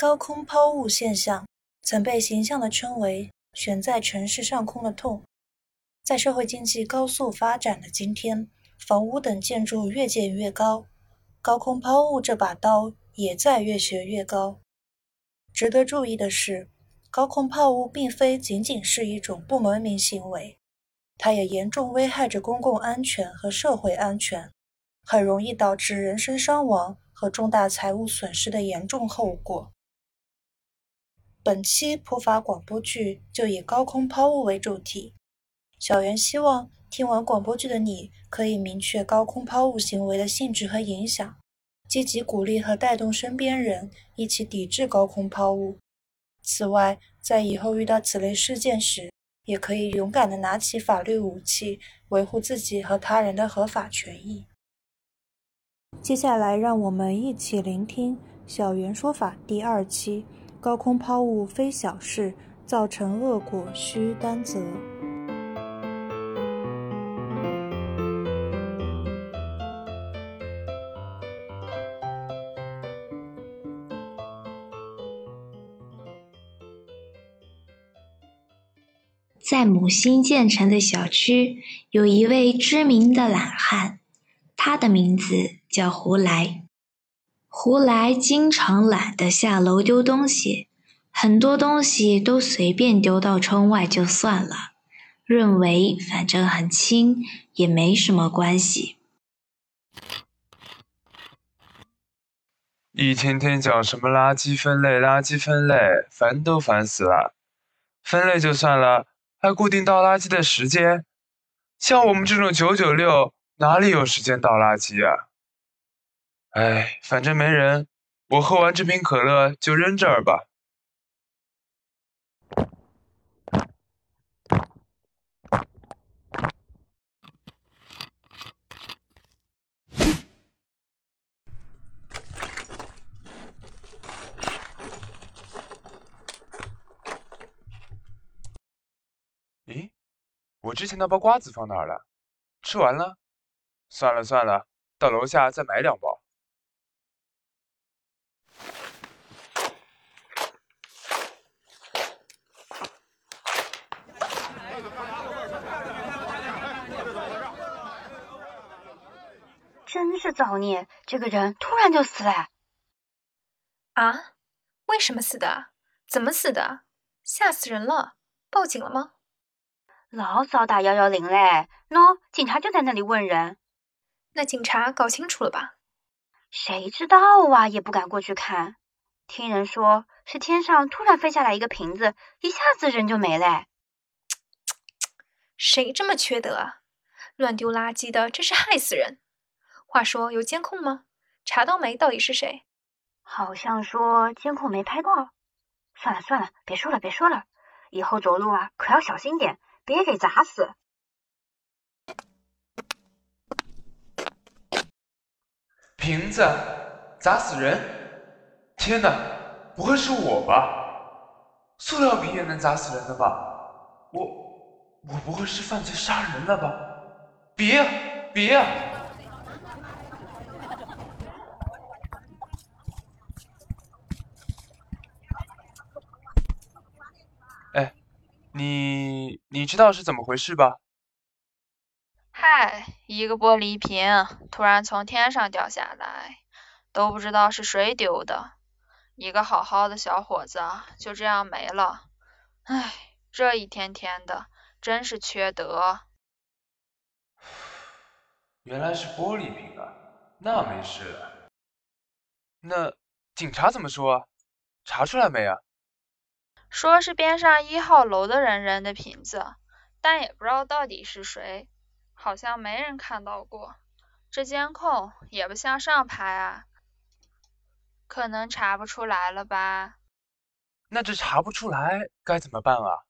高空抛物现象曾被形象地称为“悬在城市上空的痛”。在社会经济高速发展的今天，房屋等建筑越建越高，高空抛物这把刀也在越学越高。值得注意的是，高空抛物并非仅仅是一种不文明行为，它也严重危害着公共安全和社会安全，很容易导致人身伤亡和重大财物损失的严重后果。本期普法广播剧就以高空抛物为主题。小袁希望听完广播剧的你可以明确高空抛物行为的性质和影响，积极鼓励和带动身边人一起抵制高空抛物。此外，在以后遇到此类事件时，也可以勇敢地拿起法律武器，维护自己和他人的合法权益。接下来，让我们一起聆听小袁说法第二期：高空抛物非小事，造成恶果需担责。在某新建成的小区，有一位知名的懒汉，他的名字叫胡来。胡来经常懒得下楼丢东西，很多东西都随便丢到窗外就算了，认为反正很轻，也没什么关系。一天天讲什么垃圾分类，垃圾分类，烦都烦死了。分类就算了。还固定倒垃圾的时间，像我们这种九九六哪里有时间倒垃圾啊？哎，反正没人，我喝完这瓶可乐就扔这儿吧。咦，我之前那包瓜子放哪儿了？吃完了？算了算了，到楼下再买两包。真是造孽！这个人突然就死了。啊？为什么死的？怎么死的？吓死人了！报警了吗？老早打幺幺零嘞，喏，警察就在那里问人。那警察搞清楚了吧？谁知道啊，也不敢过去看。听人说是天上突然飞下来一个瓶子，一下子人就没了。谁这么缺德啊？乱丢垃圾的，真是害死人！话说有监控吗？查到没？到底是谁？好像说监控没拍到。算了算了，别说了别说了，以后走路啊可要小心点。别给砸死！瓶子砸死人！天哪，不会是我吧？塑料瓶也能砸死人的吧？我我不会是犯罪杀人了吧？别别！哎。你你知道是怎么回事吧？嗨，一个玻璃瓶突然从天上掉下来，都不知道是谁丢的，一个好好的小伙子就这样没了。唉，这一天天的真是缺德。原来是玻璃瓶啊，那没事了。那警察怎么说？查出来没啊？说是边上一号楼的人扔的瓶子，但也不知道到底是谁，好像没人看到过。这监控也不向上拍啊，可能查不出来了吧？那这查不出来该怎么办啊？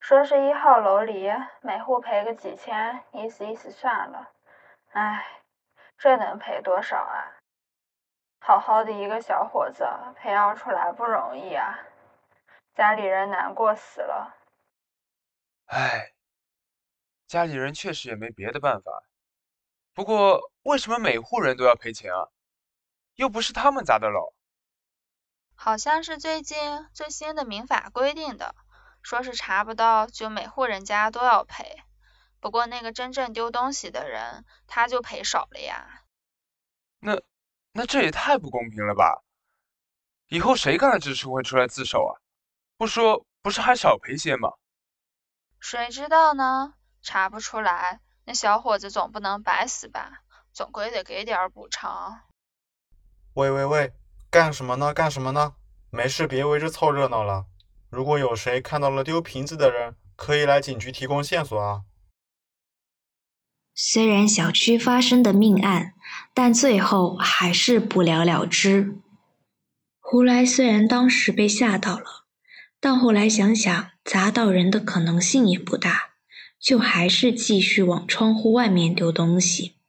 说是一号楼里每户赔个几千，意思意思算了。唉，这能赔多少啊？好好的一个小伙子培养出来不容易啊！家里人难过死了。唉，家里人确实也没别的办法。不过，为什么每户人都要赔钱啊？又不是他们砸的楼。好像是最近最新的民法规定的，说是查不到就每户人家都要赔。不过那个真正丢东西的人，他就赔少了呀。那那这也太不公平了吧？以后谁干了这事会出来自首啊？不说不是还少赔些吗？谁知道呢？查不出来，那小伙子总不能白死吧？总归得给点补偿。喂喂喂，干什么呢？干什么呢？没事，别围着凑热闹了。如果有谁看到了丢瓶子的人，可以来警局提供线索啊。虽然小区发生的命案，但最后还是不了了之。胡来虽然当时被吓到了，但后来想想砸到人的可能性也不大，就还是继续往窗户外面丢东西。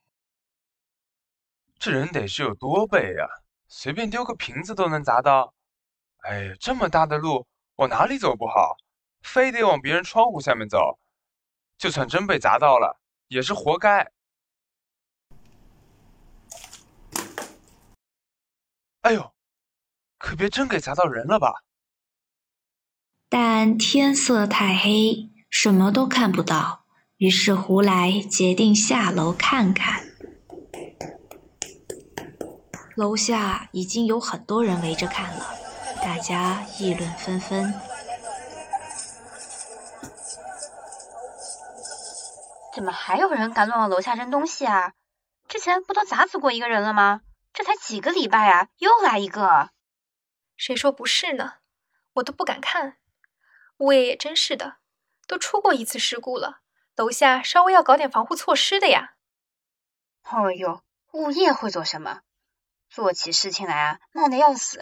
这人得是有多背呀？随便丢个瓶子都能砸到？哎，这么大的路，往哪里走不好，非得往别人窗户下面走？就算真被砸到了。也是活该！哎呦，可别真给砸到人了吧？但天色太黑，什么都看不到。于是胡来决定下楼看看。楼下已经有很多人围着看了，大家议论纷纷。怎么还有人敢乱往楼下扔东西啊？之前不都砸死过一个人了吗？这才几个礼拜啊，又来一个。谁说不是呢？我都不敢看。物业也真是的，都出过一次事故了，楼下稍微要搞点防护措施的呀。哎呦，物业会做什么？做起事情来啊，慢的要死。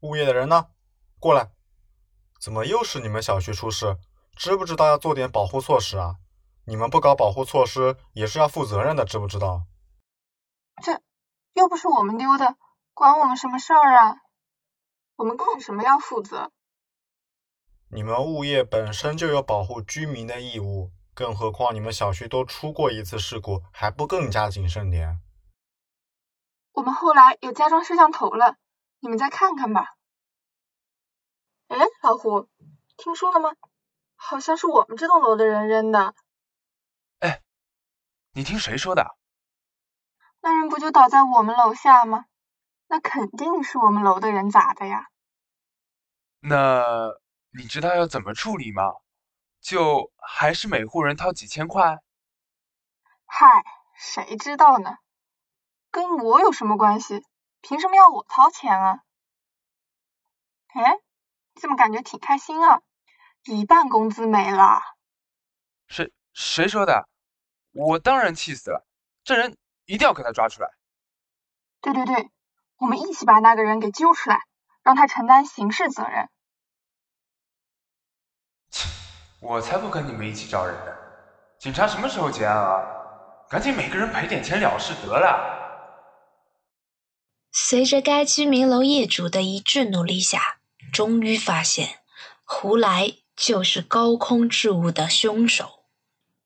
物业的人呢？过来。怎么又是你们小区出事？知不知道要做点保护措施啊？你们不搞保护措施也是要负责任的，知不知道？这又不是我们丢的，管我们什么事儿啊？我们干什么要负责？你们物业本身就有保护居民的义务，更何况你们小区都出过一次事故，还不更加谨慎点？我们后来有加装摄像头了，你们再看看吧。哎，老胡，听说了吗？好像是我们这栋楼的人扔的。哎，你听谁说的？那人不就倒在我们楼下吗？那肯定是我们楼的人砸的呀。那你知道要怎么处理吗？就还是每户人掏几千块？嗨，谁知道呢？跟我有什么关系？凭什么要我掏钱啊？哎，怎么感觉挺开心啊？一半工资没了。谁谁说的？我当然气死了！这人一定要给他抓出来。对对对，我们一起把那个人给揪出来，让他承担刑事责任。我才不跟你们一起招人呢！警察什么时候结案啊？赶紧每个人赔点钱了事得了。随着该居民楼业主的一致努力下，终于发现胡来就是高空坠物的凶手。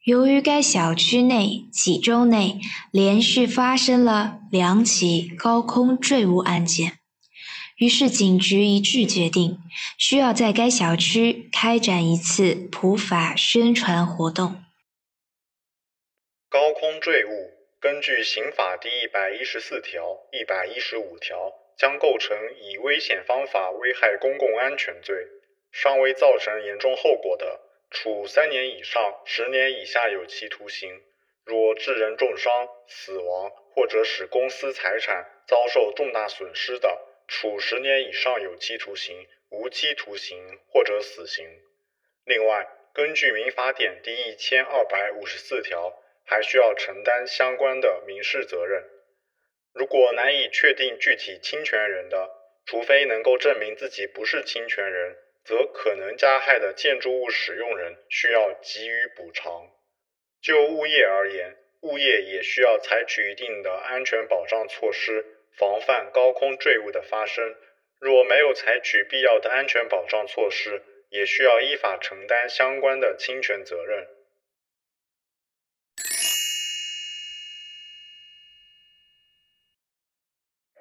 由于该小区内几周内连续发生了两起高空坠物案件，于是警局一致决定，需要在该小区开展一次普法宣传活动。高空坠物，根据刑法第一百一十四条、一百一十五条，将构成以危险方法危害公共安全罪，尚未造成严重后果的。处三年以上十年以下有期徒刑；若致人重伤、死亡或者使公司财产遭受重大损失的，处十年以上有期徒刑、无期徒刑或者死刑。另外，根据民法典第一千二百五十四条，还需要承担相关的民事责任。如果难以确定具体侵权人的，除非能够证明自己不是侵权人。则可能加害的建筑物使用人需要给予补偿。就物业而言，物业也需要采取一定的安全保障措施，防范高空坠物的发生。若没有采取必要的安全保障措施，也需要依法承担相关的侵权责任。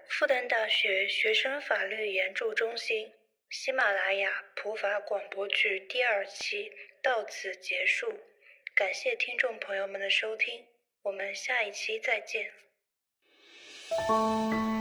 复旦大学学生法律援助中心，喜马拉雅普法广播剧第二期到此结束，感谢听众朋友们的收听，我们下一期再见。Thank you.